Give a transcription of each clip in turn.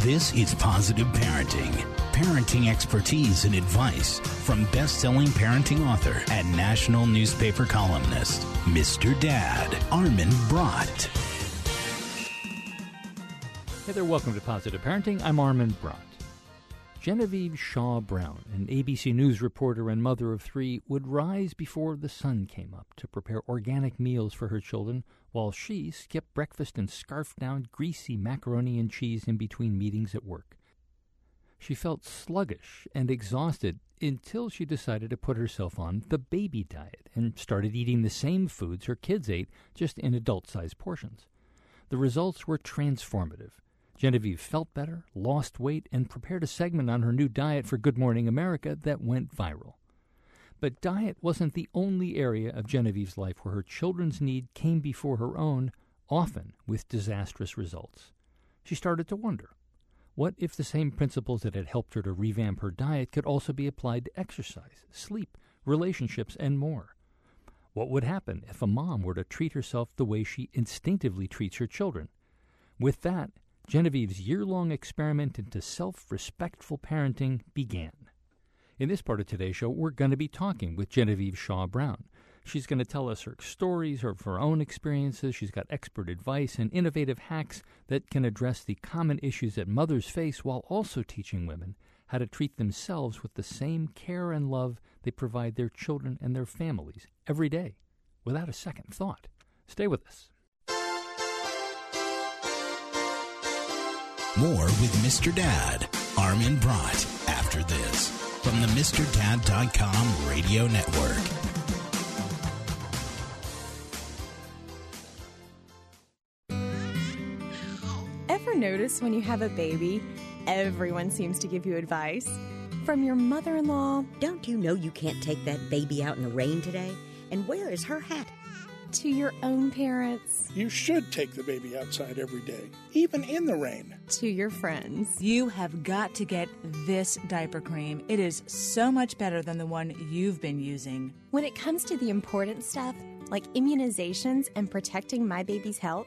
This is Positive Parenting. Parenting expertise and advice from best-selling parenting author and national newspaper columnist, Mr. Dad, Armin Brott. Hey there, welcome to Positive Parenting. I'm Armin Brott. Genevieve Shaw Brown, an ABC News reporter and mother of three, would rise before the sun came up to prepare organic meals for her children while she skipped breakfast and scarfed down greasy macaroni and cheese in between meetings at work. She felt sluggish and exhausted until she decided to put herself on the baby diet and started eating the same foods her kids ate, just in adult sized portions. The results were transformative. Genevieve felt better, lost weight, and prepared a segment on her new diet for Good Morning America that went viral. But diet wasn't the only area of Genevieve's life where her children's need came before her own, often with disastrous results. She started to wonder what if the same principles that had helped her to revamp her diet could also be applied to exercise, sleep, relationships, and more? What would happen if a mom were to treat herself the way she instinctively treats her children? With that, Genevieve's year long experiment into self respectful parenting began. In this part of today's show, we're going to be talking with Genevieve Shaw Brown. She's going to tell us her stories her own experiences. She's got expert advice and innovative hacks that can address the common issues that mothers face while also teaching women how to treat themselves with the same care and love they provide their children and their families every day without a second thought. Stay with us. More with Mr. Dad, Armin Brott, after this from the MrDad.com radio network. Ever notice when you have a baby, everyone seems to give you advice? From your mother in law. Don't you know you can't take that baby out in the rain today? And where is her hat? To your own parents, You should take the baby outside every day, even in the rain. to your friends. You have got to get this diaper cream. It is so much better than the one you've been using. When it comes to the important stuff, like immunizations and protecting my baby's health,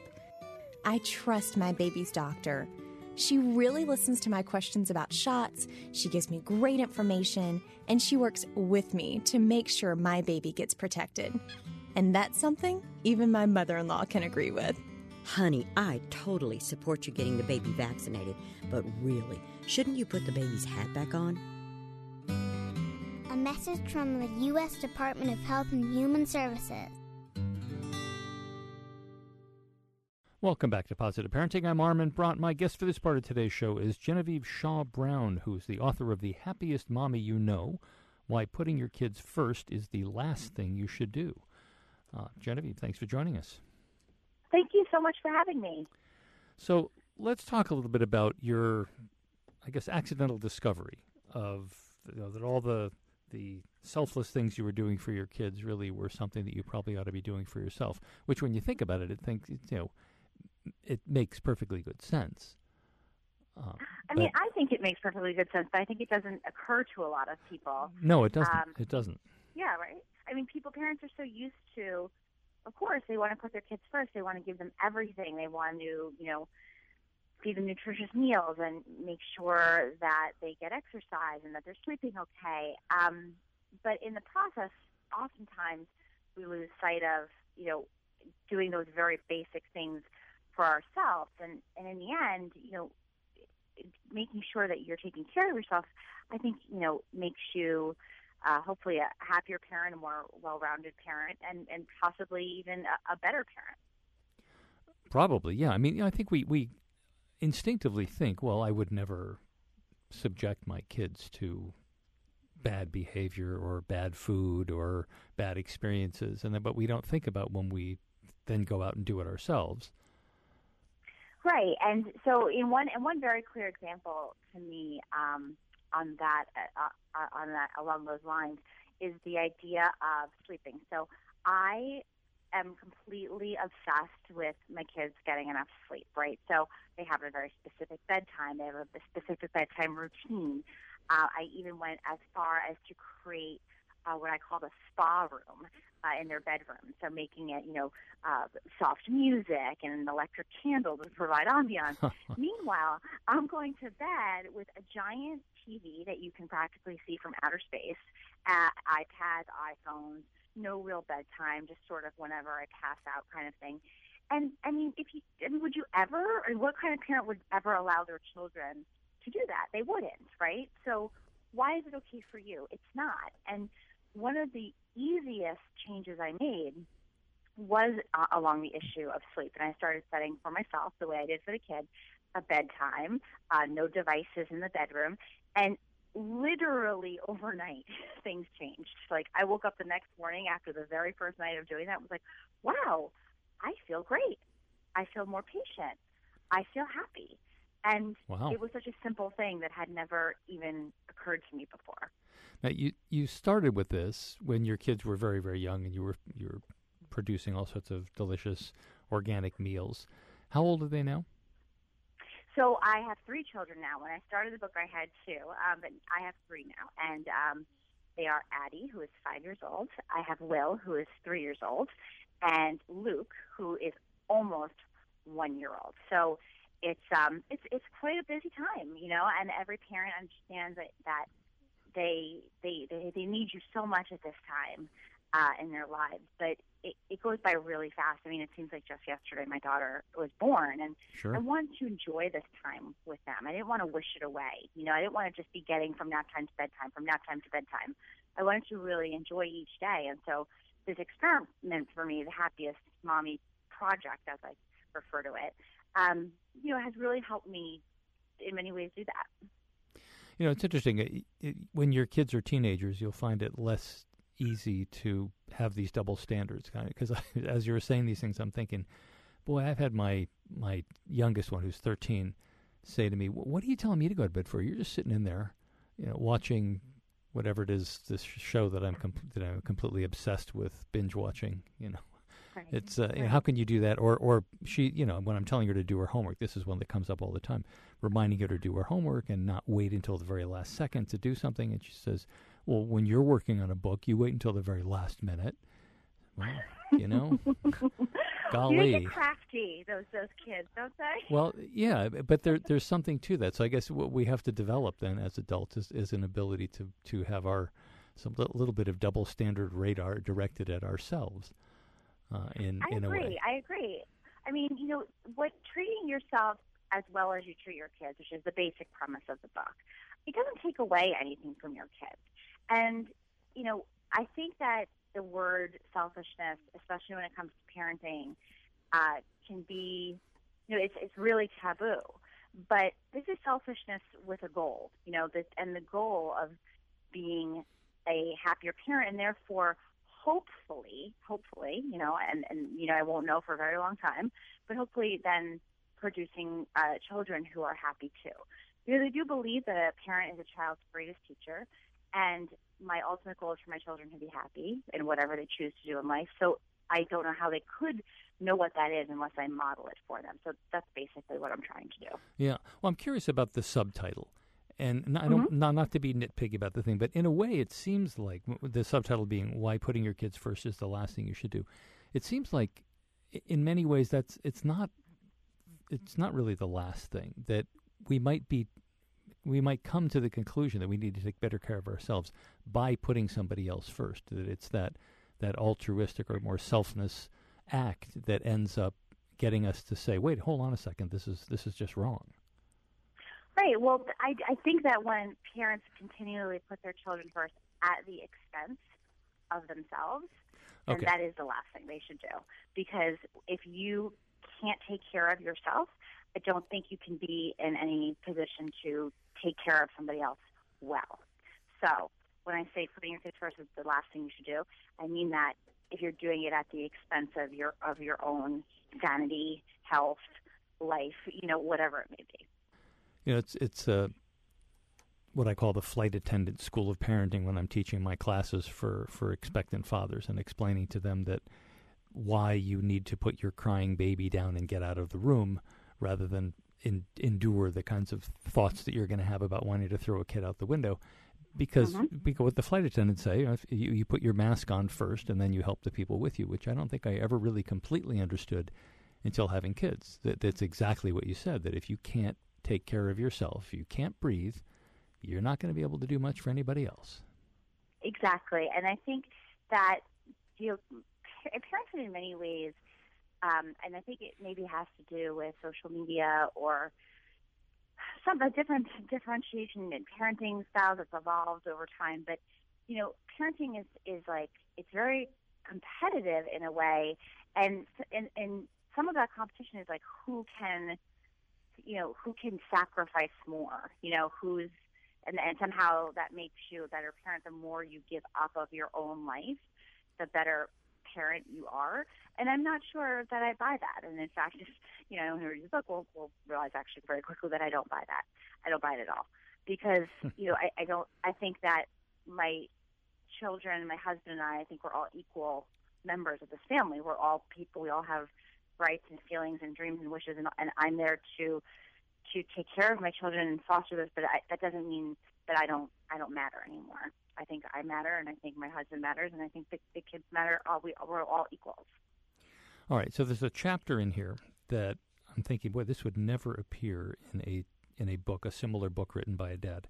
I trust my baby's doctor. She really listens to my questions about shots, she gives me great information, and she works with me to make sure my baby gets protected. And that's something even my mother in law can agree with. Honey, I totally support you getting the baby vaccinated, but really, shouldn't you put the baby's hat back on? A message from the U.S. Department of Health and Human Services. Welcome back to Positive Parenting. I'm Armin Brott. My guest for this part of today's show is Genevieve Shaw Brown, who is the author of The Happiest Mommy You Know Why Putting Your Kids First is the Last Thing You Should Do. Uh, Genevieve, thanks for joining us. Thank you so much for having me. So let's talk a little bit about your, I guess, accidental discovery of you know, that all the the selfless things you were doing for your kids really were something that you probably ought to be doing for yourself. Which, when you think about it, it thinks you know, it makes perfectly good sense. Uh, I mean, I think it makes perfectly good sense, but I think it doesn't occur to a lot of people. No, it doesn't. Um, it doesn't. Yeah, right. I mean, people, parents are so used to, of course, they want to put their kids first. They want to give them everything. They want to, you know, feed them nutritious meals and make sure that they get exercise and that they're sleeping okay. Um, but in the process, oftentimes we lose sight of, you know, doing those very basic things for ourselves. And, and in the end, you know, making sure that you're taking care of yourself, I think, you know, makes you uh, hopefully a happier parent, a more well-rounded parent, and and possibly even a, a better parent. Probably, yeah. I mean, you know, I think we we instinctively think, well, I would never subject my kids to bad behavior or bad food or bad experiences, and then, but we don't think about when we then go out and do it ourselves. Right, and so in one in one very clear example to me. Um, on that uh, uh, on that along those lines is the idea of sleeping. So I am completely obsessed with my kids getting enough sleep, right? So they have a very specific bedtime. They have a specific bedtime routine. Uh, I even went as far as to create uh, what I call the spa room uh, in their bedroom. So making it, you know, uh, soft music and an electric candle to provide ambiance. Meanwhile, I'm going to bed with a giant TV that you can practically see from outer space, uh, iPads, iPhones, no real bedtime, just sort of whenever I pass out kind of thing. And I mean, if you, I mean, would you ever, or what kind of parent would ever allow their children to do that? They wouldn't, right? So why is it okay for you? It's not. And one of the easiest changes I made was uh, along the issue of sleep. And I started setting for myself, the way I did for the kid, a bedtime, uh, no devices in the bedroom. And literally overnight, things changed. Like I woke up the next morning after the very first night of doing that, was like, wow, I feel great. I feel more patient. I feel happy. And wow. it was such a simple thing that had never even occurred to me before. Now you you started with this when your kids were very very young, and you were you were producing all sorts of delicious organic meals. How old are they now? So I have three children now. When I started the book, I had two, um, but I have three now, and um, they are Addie, who is five years old. I have Will, who is three years old, and Luke, who is almost one year old. So it's um it's it's quite a busy time, you know, and every parent understands that that they they they, they need you so much at this time uh, in their lives, but it, it goes by really fast. I mean, it seems like just yesterday my daughter was born, and sure. I wanted to enjoy this time with them. I didn't want to wish it away. You know, I didn't want to just be getting from nap time to bedtime, from nap time to bedtime. I wanted to really enjoy each day, and so this experiment for me, the happiest mommy project, as I refer to it, um, you know, has really helped me in many ways do that. You know, it's interesting. It, it, when your kids are teenagers, you'll find it less easy to have these double standards. kind of Because as you were saying these things, I'm thinking, boy, I've had my my youngest one, who's 13, say to me, "What are you telling me to go to bed for? You're just sitting in there, you know, watching whatever it is, this show that I'm com- that I'm completely obsessed with binge watching. You know, Right. it's uh, you know, how can you do that? Or or she, you know, when I'm telling her to do her homework, this is one that comes up all the time, reminding her to do her homework and not wait until the very last second to do something. And she says, "Well, when you're working on a book, you wait until the very last minute." Well, you know, golly, they get crafty. Those those kids, don't they? Well, yeah, but there there's something to that. So I guess what we have to develop then as adults is, is an ability to to have our some little bit of double standard radar directed at ourselves. Uh, in I in agree. a way, I agree. I mean, you know, what treating yourself as well as you treat your kids, which is the basic premise of the book, it doesn't take away anything from your kids. And you know, I think that the word selfishness, especially when it comes to parenting, uh, can be, you know, it's it's really taboo. But this is selfishness with a goal, you know, this, and the goal of being a happier parent, and therefore, hopefully, hopefully, you know, and and you know, I won't know for a very long time, but hopefully, then producing uh, children who are happy too. Because I do believe that a parent is a child's greatest teacher, and my ultimate goal is for my children to be happy in whatever they choose to do in life. So I don't know how they could know what that is unless I model it for them. So that's basically what I'm trying to do. Yeah. Well, I'm curious about the subtitle. And I don't Mm-hmm. not not to be nitpicky about the thing, but in a way, it seems like the subtitle being "Why Putting Your Kids First Is the Last Thing You Should Do." It seems like, in many ways, that's it's not it's not really the last thing that we might be we might come to the conclusion that we need to take better care of ourselves by putting somebody else first. That it's that that altruistic or more selfless act that ends up getting us to say, "Wait, hold on a second. This is this is just wrong." Right. Well, I, I think that when parents continually put their children first at the expense of themselves, then Okay. that is the last thing they should do. Because if you can't take care of yourself, I don't think you can be in any position to take care of somebody else well. So when I say putting your kids first is the last thing you should do, I mean that if you're doing it at the expense of your of your own sanity, health, life, you know, whatever it may be. You know, it's it's uh, what I call the flight attendant school of parenting when I'm teaching my classes for for expectant fathers and explaining to them that why you need to put your crying baby down and get out of the room rather than in, endure the kinds of thoughts that you're going to have about wanting to throw a kid out the window because Mhm. because what the flight attendants say, you, you put your mask on first, and then you help the people with you, which I don't think I ever really completely understood until having kids. That that's exactly what you said. That if you can't take care of yourself, you can't breathe, you're not going to be able to do much for anybody else. Exactly, and I think that you know, pa- parenthood in many ways, um, and I think it maybe has to do with social media or some a different differentiation in parenting styles that's evolved over time. But you know, parenting is is like it's very competitive in a way, and and and some of that competition is like who can, you know, who can sacrifice more. You know, who's and, and somehow that makes you a better parent. The more you give up of your own life, the better parent you are. And I'm not sure that I buy that. And in fact, if you know, when we read the book, we'll, we'll realize actually very quickly that I don't buy that. I don't buy it at all because hmm. you know I, I don't. I think that my children, my husband and I, I think we're all equal members of this family. We're all people. We all have rights and feelings and dreams and wishes, and, and I'm there to to take care of my children and foster this. But I, that doesn't mean that I don't I don't matter anymore. I think I matter, and I think my husband matters, and I think the, the kids matter. All we we're all equals. All right, so there's a chapter in here that I'm thinking, boy, this would never appear in a in a book, a similar book written by a dad.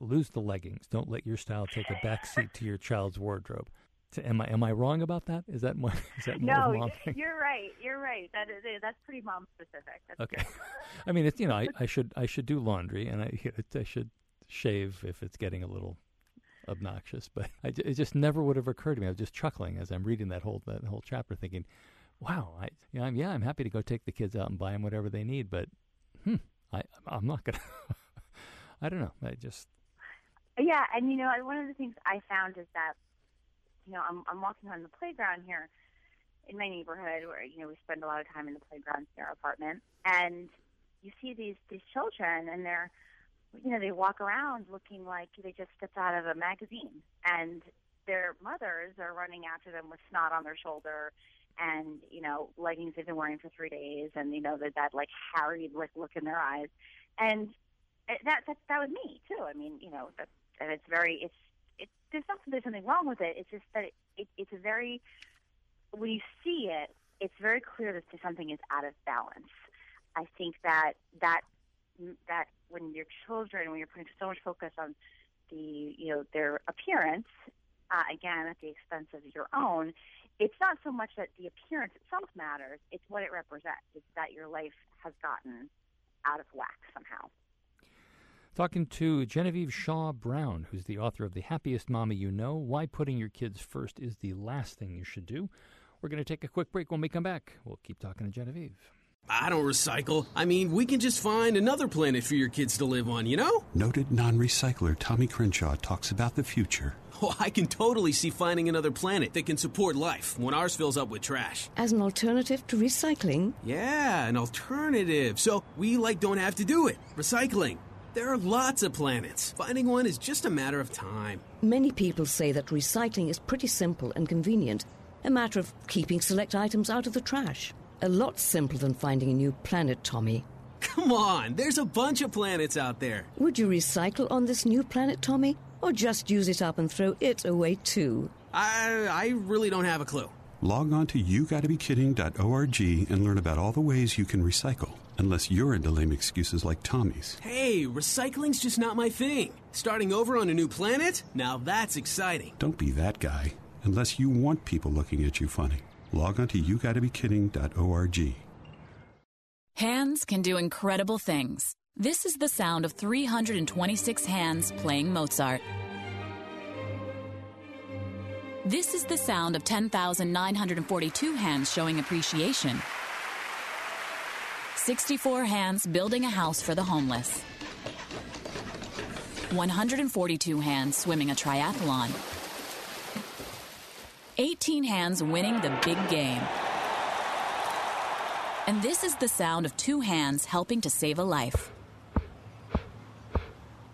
Lose the leggings. Don't let your style take a backseat to your child's wardrobe. So am I am I wrong about that? Is that more is that more No, mom thing? you're right. You're right. That is that's pretty mom specific. That's Okay. I mean, it's you know, I, I should I should do laundry and I I should shave if it's getting a little obnoxious, but I, it just never would have occurred to me. I was just chuckling as I'm reading that whole that whole chapter, thinking, "Wow, I you know, I'm, yeah, I'm happy to go take the kids out and buy them whatever they need, but hmm, I I'm not gonna. I don't know. I just Yeah, and you know, one of the things I found is that, you know, I'm I'm walking on the playground here in my neighborhood where you know we spend a lot of time in the playground in our apartment, and you see these these children, and they're, you know, they walk around looking like they just stepped out of a magazine, and their mothers are running after them with snot on their shoulder. And you know leggings they've been wearing for three days, and you know that that like harried like look in their eyes, and that that that was me too. I mean, you know, that and it's very it's it there's not there's something wrong with it. It's just that it, it it's a very when you see it, it's very clear that something is out of balance. I think that that that when your children, when you're putting so much focus on the you know their appearance, uh, again at the expense of your own, it's not so much that the appearance itself matters; it's what it represents. It's that your life has gotten out of whack somehow. Talking to Genevieve Shaw Brown, who's the author of The Happiest Mommy You Know Why Putting Your Kids First is the Last Thing You Should Do. We're going to take a quick break. When we come back, we'll keep talking to Genevieve. I don't recycle. I mean, we can just find another planet for your kids to live on, you know? Noted non recycler Tommy Crenshaw talks about the future. Oh, I can totally see finding another planet that can support life when ours fills up with trash. As an alternative to recycling? Yeah, an alternative. So we, like, don't have to do it. Recycling. There are lots of planets. Finding one is just a matter of time. Many people say that recycling is pretty simple and convenient, a matter of keeping select items out of the trash. A lot simpler than finding a new planet, Tommy. Come on, there's a bunch of planets out there. Would you recycle on this new planet, Tommy? Or just use it up and throw it away too? I, I really don't have a clue. Log on to yougottabekidding.org and learn about all the ways you can recycle. Unless you're into lame excuses like Tommy's. Hey, recycling's just not my thing. Starting over on a new planet? Now that's exciting. Don't be that guy. Unless you want people looking at you funny. Log on to yougottabekidding.org. Hands can do incredible things. This is the sound of 326 hands playing Mozart. This is the sound of 10,942 hands showing appreciation. 64 hands building a house for the homeless. 142 hands swimming a triathlon. 18 hands winning the big game. And this is the sound of two hands helping to save a life.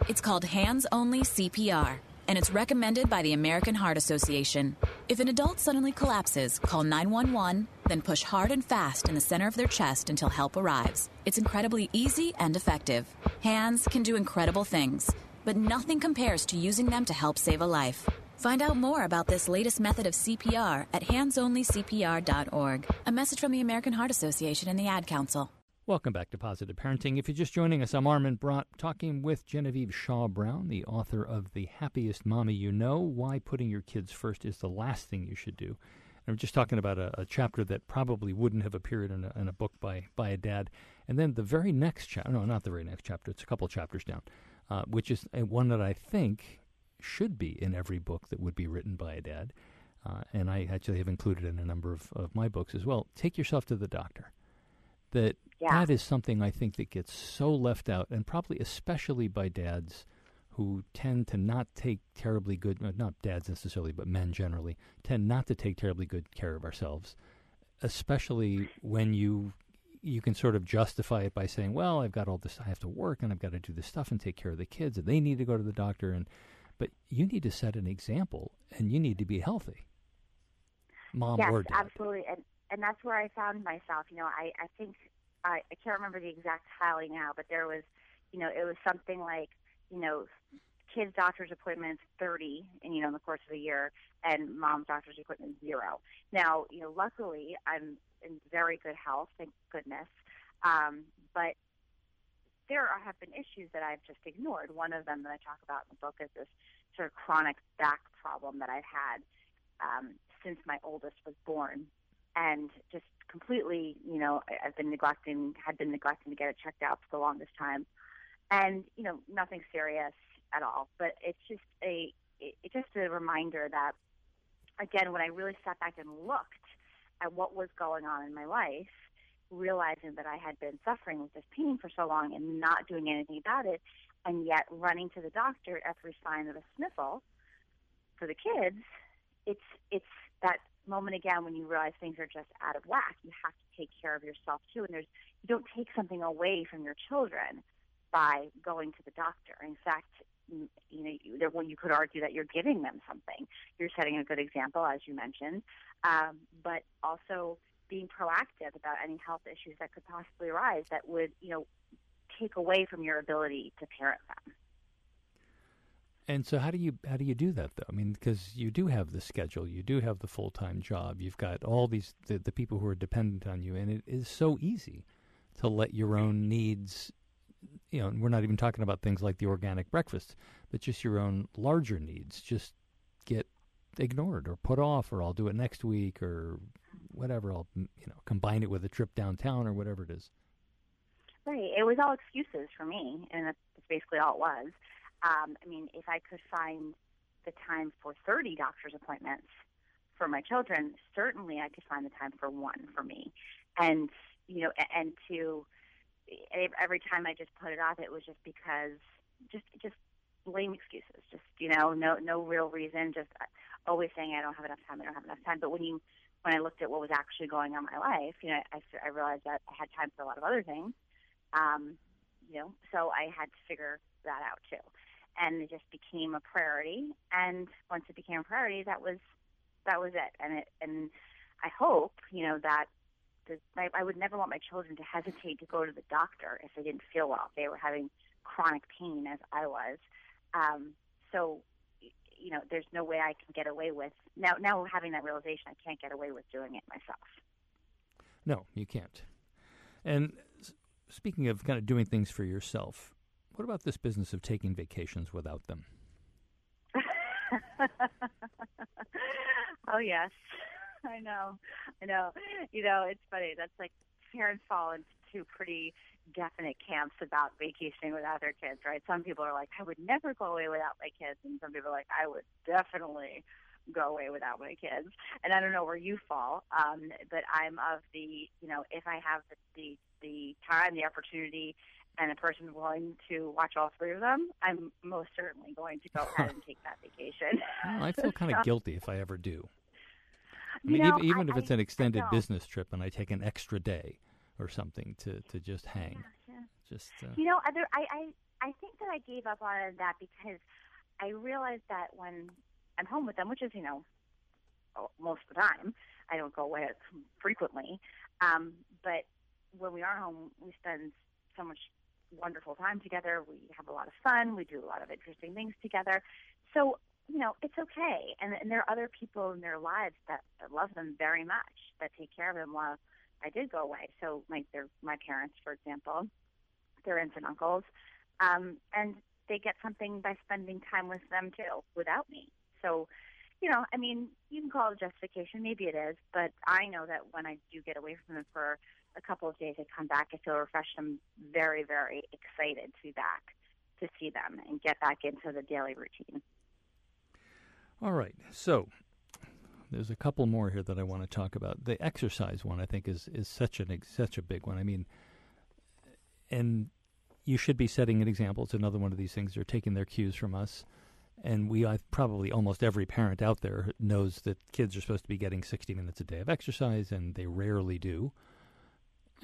It's called Hands Only CPR, and it's recommended by the American Heart Association. If an adult suddenly collapses, call 911, then push hard and fast in the center of their chest until help arrives. It's incredibly easy and effective. Hands can do incredible things. but nothing compares to using them to help save a life. Find out more about this latest method of CPR at handsonlycpr.org. A message from the American Heart Association and the Ad Council. Welcome back to Positive Parenting. If you're just joining us, I'm Armin Brott, talking with Genevieve Shaw Brown, the author of The Happiest Mommy You Know Why Putting Your Kids First is the Last Thing You Should Do. We're just talking about a, a chapter that probably wouldn't have appeared in a, in a book by, by a dad. And then the very next chapter, no, not the very next chapter, it's a couple chapters down, uh, which is one that I think should be in every book that would be written by a dad. Uh, and I actually have included in a number of, of my books as well. Take yourself to the doctor. That yeah. that is something I think that gets so left out, and probably especially by dads who tend to not take terribly good, not dads necessarily, but men generally, tend not to take terribly good care of ourselves, especially when you you can sort of justify it by saying, "Well, I've got all this, I have to work, and I've got to do this stuff and take care of the kids, and they need to go to the doctor." And but you need to set an example, and you need to be healthy, mom yes, or dad. absolutely, and and that's where I found myself. You know, I I think I I can't remember the exact tally now, but there was, you know, it was something like you know kids' doctor's appointments 30 and you know in the course of a year and mom's doctor's appointments zero now you know luckily i'm in very good health thank goodness um, but there have been issues that i've just ignored. One of them that i talk about in the book is this sort of chronic back problem that i've had um, since my oldest was born. And just completely you know i've been neglecting had been neglecting to get it checked out for the longest time. And you know nothing serious at all. But it's just a it, it's just a reminder that again when i really sat back and looked at what was going on in my life realizing that i had been suffering with this pain for so long and not doing anything about it and yet running to the doctor every sign of a sniffle for the kids it's it's that moment again when you realize things are just out of whack you have to take care of yourself too and there's you don't take something away from your children by going to the doctor. In fact, you know, you, well, you could argue that you're giving them something. You're setting a good example, as you mentioned, um, but also being proactive about any health issues that could possibly arise that would, you know, take away from your ability to parent them. And so, how do you how do you do that though? I mean, because you do have the schedule, you do have the full time job, you've got all these the, the people who are dependent on you, and it is so easy to let your own needs you know, we're not even talking about things like the organic breakfast, but just your own larger needs just get ignored or put off, or I'll do it next week, or whatever. I'll you know combine it with a trip downtown or whatever it is. Right. It was all excuses for me, and that's basically all it was. Um, I mean, if I could find the time for 30 doctor's appointments for my children, certainly I could find the time for one for me. And, you know, and to every time I just put it off, it was just because just just lame excuses. Just you know, no no real reason. Just uh, always saying I don't have enough time. I don't have enough time. But when you when I looked at what was actually going on in my life, you know, I, I realized that I had time for a lot of other things. Um, you know, so I had to figure that out too, and it just became a priority. And once it became a priority, that was that was it. And it and I hope you know that the, I, I would never want my children to hesitate to go to the doctor if they didn't feel well, if they were having chronic pain as I was. Um, so, you know, there's no way I can get away with now. Now having that realization, I can't get away with doing it myself. No, you can't. And speaking of kind of doing things for yourself, what about this business of taking vacations without them? oh yes. I know, I know. You know, it's funny. That's like parents fall into two pretty definite camps about vacationing without their kids, right? Some people are like, I would never go away without my kids, and some people are like, I would definitely go away without my kids. And I don't know where you fall, um, but I'm of the, you know, if I have the the, the time, the opportunity, and a person willing to watch all three of them, I'm most certainly going to go ahead and take that vacation. Well, I feel kind of guilty if I ever do. I You mean, know, even, even I- if it's an extended business trip and I take an extra day or something to, to just hang. Yeah. Just uh, You know, other I, I I think that I gave up on that because I realized that when I'm home with them, which is you know oh, most of the time, I don't go away frequently. Um, but when we are home, we spend so much wonderful time together. We have a lot of fun. We do a lot of interesting things together. So, you know, it's okay. And, and there are other people in their lives that, that love them very much, that take care of them while I did go away. So, like, they're my parents, for example, their aunts and uncles. Um, and they get something by spending time with them too, without me. So, you know, I mean, you can call it justification, maybe it is, but I know that when I do get away from them for a couple of days, I come back, I feel refreshed. I'm very, very excited to be back to see them and get back into the daily routine. All right. So there's a couple more here that I want to talk about. The exercise one, I think, is is such an such a big one. I mean, and you should be setting an example. It's another one of these things. They're taking their cues from us, and we I, probably almost every parent out there knows that kids are supposed to be getting 60 minutes a day of exercise, and they rarely do.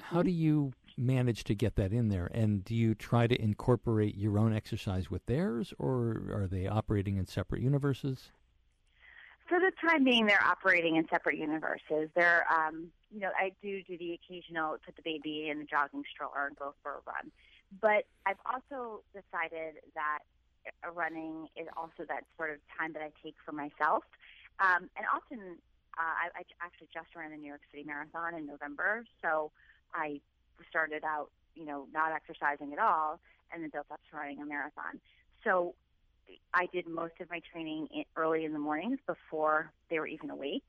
How do you manage to get that in there? And do you try to incorporate your own exercise with theirs, or are they operating in separate universes? For the time being, they're operating in separate universes. They're, um, you know, I do do the occasional put the baby in the jogging stroller and go for a run. But I've also decided that running is also that sort of time that I take for myself. Um, and often, uh, I, I actually just ran the New York City Marathon in November, so I started out, you know, not exercising at all, and then built up to running a marathon. So I did most of my training in, early in the mornings before they were even awake.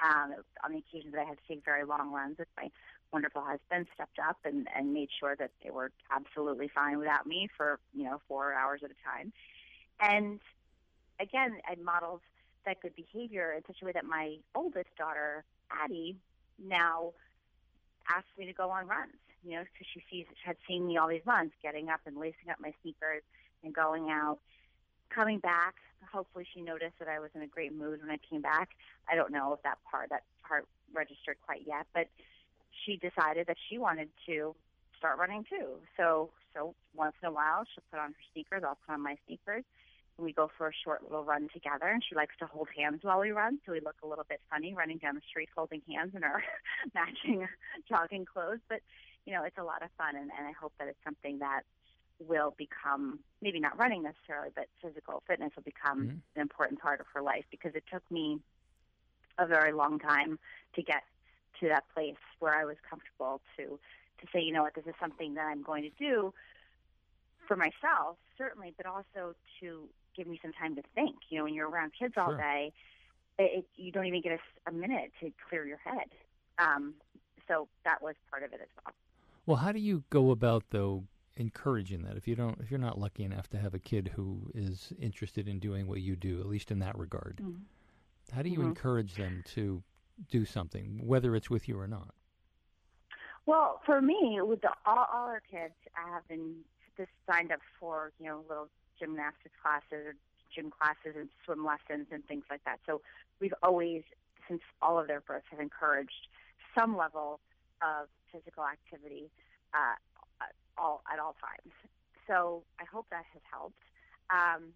Um, on the occasions that I had to take very long runs with my wonderful husband stepped up and, and made sure that they were absolutely fine without me for, you know, four hours at a time. And again, I modeled that good behavior in such a way that my oldest daughter, Addie, now asks me to go on runs, you know, because she sees, had seen me all these months getting up and lacing up my sneakers and going out. Coming back, hopefully she noticed that I was in a great mood when I came back. I don't know if that part, that part registered quite yet, but she decided that she wanted to start running too. So so once in a while she'll put on her sneakers, I'll put on my sneakers. And we go for a short little run together and she likes to hold hands while we run, so we look a little bit funny running down the street holding hands in our matching jogging clothes. But, you know, it's a lot of fun and, and I hope that it's something that will become maybe not running necessarily, but physical fitness will become mm-hmm. an important part of her life because it took me a very long time to get to that place where I was comfortable to to say, you know what, this is something that I'm going to do for myself, certainly, but also to give me some time to think. You know, when you're around kids all day, it, it, you don't even get a, a minute to clear your head. Um, so that was part of it as well. Well, how do you go about though encouraging that? If you don't, if you're not lucky enough to have a kid who is interested in doing what you do, at least in that regard, mm-hmm. how do you mm-hmm. encourage them to do something, whether it's with you or not? Well, for me, with the, all, all our kids I have been just signed up for you know little gymnastics classes or gym classes and swim lessons and things like that. So we've always, since all of their births, have encouraged some level of physical activity uh, all at all times. So I hope that has helped. Um,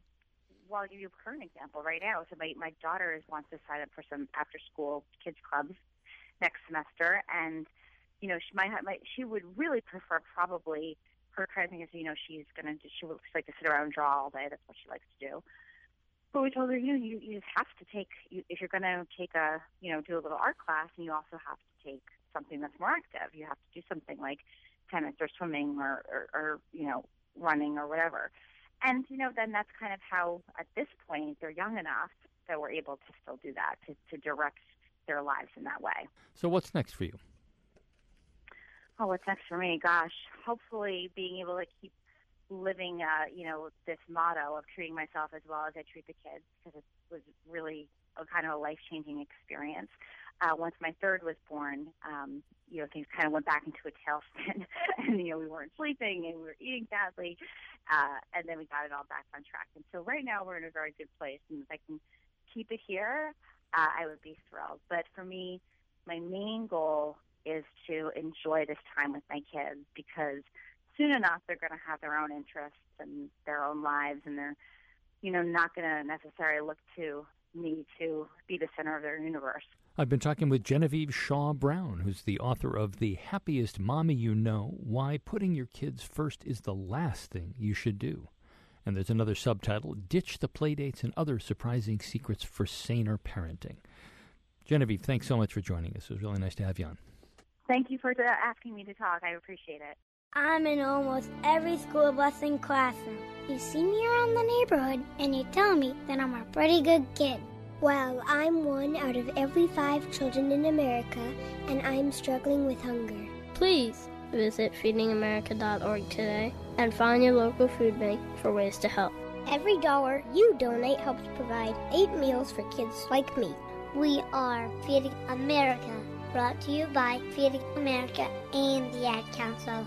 well, I'll give you a current example right now. So my, my daughter is, wants to sign up for some after school kids clubs next semester, and you know she might have, she would really prefer probably her of thing is you know she's gonna she would like to sit around and draw all day. That's what she likes to do. But we told her, you know, you, you just have to take you, if you're gonna take a you know do a little art class, and you also have to take something that's more active. You have to do something like tennis or swimming or, or, or you know running or whatever. And, you know, then that's kind of how, at this point, they're young enough that we're able to still do that, to, to direct their lives in that way. So, what's next for you? Oh, what's next for me? Gosh, hopefully being able to keep living, uh, you know, this motto of treating myself as well as I treat the kids because it was really a kind of a life changing experience. Uh, once my third was born, um, you know, things kind of went back into a tailspin, and you know, we weren't sleeping and we were eating badly, uh, and then we got it all back on track. And so right now we're in a very good place, and if I can keep it here, uh, I would be thrilled. But for me, my main goal is to enjoy this time with my kids because soon enough they're going to have their own interests and their own lives, and they're, you know, not going to necessarily look to me to be the center of their universe. I've been talking with Genevieve Shaw Brown, who's the author of The Happiest Mommy You Know Why Putting Your Kids First is the Last Thing You Should Do. And there's another subtitle Ditch the Playdates and Other Surprising Secrets for Saner Parenting. Genevieve, thanks so much for joining us. It was really nice to have you on. Thank you for asking me to talk. I appreciate it. I'm in almost every school bus and classroom. You see me around the neighborhood and you tell me that I'm a pretty good kid. Well, I'm one out of every five children in America, and I'm struggling with hunger. Please visit feedingamerica.org today and find your local food bank for ways to help. Every dollar you donate helps provide eight meals for kids like me. We are Feeding America, brought to you by Feeding America and the Ad Council.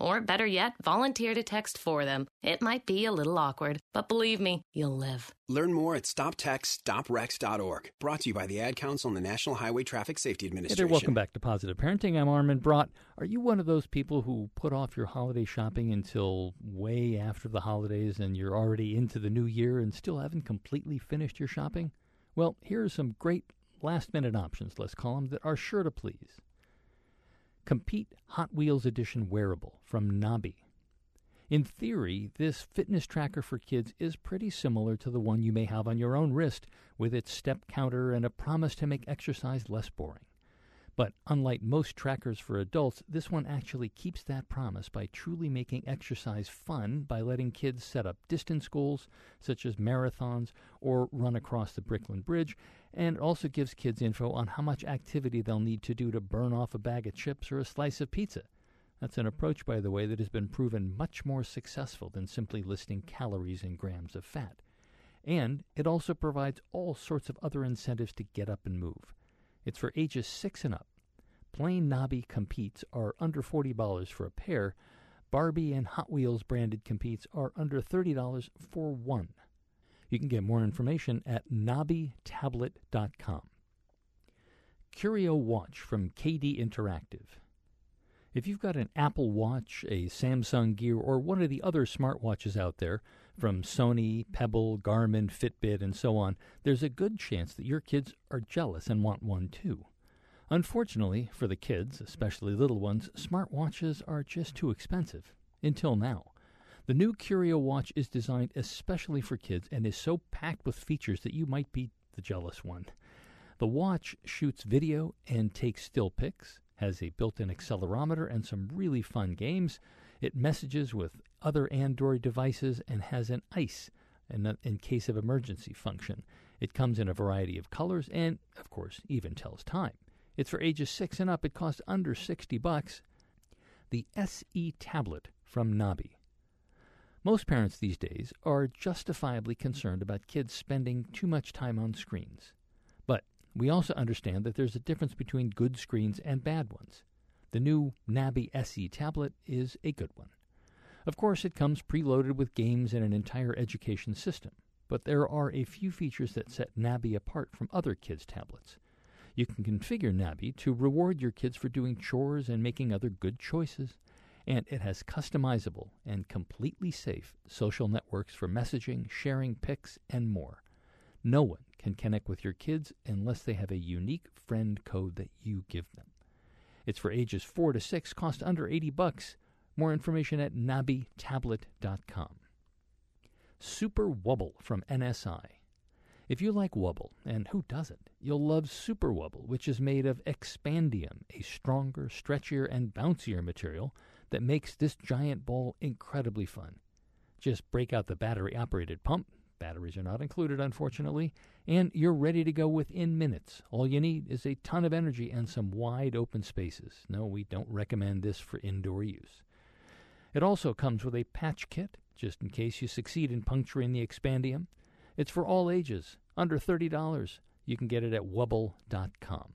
Or better yet, volunteer to text for them. It might be a little awkward, but believe me, you'll live. Learn more at stoptextsstopwrecks.org. Brought to you by the Ad Council and the National Highway Traffic Safety Administration. Hey there, welcome back to Positive Parenting. I'm Armin Brott. Are you one of those people who put off your holiday shopping until way after the holidays and you're already into the new year and still haven't completely finished your shopping? Well, here are some great last minute options, let's call them, that are sure to please. Compete Hot Wheels Edition wearable from Nabi. In theory, this fitness tracker for kids is pretty similar to the one you may have on your own wrist, with its step counter and a promise to make exercise less boring. But unlike most trackers for adults, this one actually keeps that promise by truly making exercise fun by letting kids set up distance goals, such as marathons or run across the Brooklyn Bridge, and also gives kids info on how much activity they'll need to do to burn off a bag of chips or a slice of pizza. That's an approach, by the way, that has been proven much more successful than simply listing calories and grams of fat. And it also provides all sorts of other incentives to get up and move. It's for ages 6 and up. Plain Nabi competes are under $40 for a pair. Barbie and Hot Wheels branded competes are under $30 for one. You can get more information at nabitablet.com. Curio Watch from KD Interactive. If you've got an Apple Watch, a Samsung Gear, or one of the other smartwatches out there from Sony, Pebble, Garmin, Fitbit, and so on, there's a good chance that your kids are jealous and want one too. Unfortunately, for the kids, especially little ones, smartwatches are just too expensive. Until now. The new Curio watch is designed especially for kids and is so packed with features that you might be the jealous one. The watch shoots video and takes still pics, has a built in accelerometer and some really fun games. It messages with other Android devices and has an ICE, in, in case of emergency function. It comes in a variety of colors and, of course, even tells time. It's for ages 6 and up. It costs under 60 bucks. The SE tablet from Nabi. Most parents these days are justifiably concerned about kids spending too much time on screens. But we also understand that there's a difference between good screens and bad ones. The new Nabi SE tablet is a good one. Of course, it comes preloaded with games and an entire education system, but there are a few features that set Nabi apart from other kids' tablets. You can configure Nabi to reward your kids for doing chores and making other good choices and it has customizable and completely safe social networks for messaging, sharing pics, and more. No one can connect with your kids unless they have a unique friend code that you give them. It's for ages 4 to 6, cost under 80 bucks. More information at nabitablet.com. Super Wubble from NSI. If you like Wubble, and who doesn't, you'll love Super Wubble, which is made of expandium, a stronger, stretchier, and bouncier material that makes this giant ball incredibly fun. Just break out the battery operated pump. Batteries are not included, unfortunately, and you're ready to go within minutes. All you need is a ton of energy and some wide open spaces. No, we don't recommend this for indoor use. It also comes with a patch kit, just in case you succeed in puncturing the expandium. It's for all ages, under $30. You can get it at wubble.com.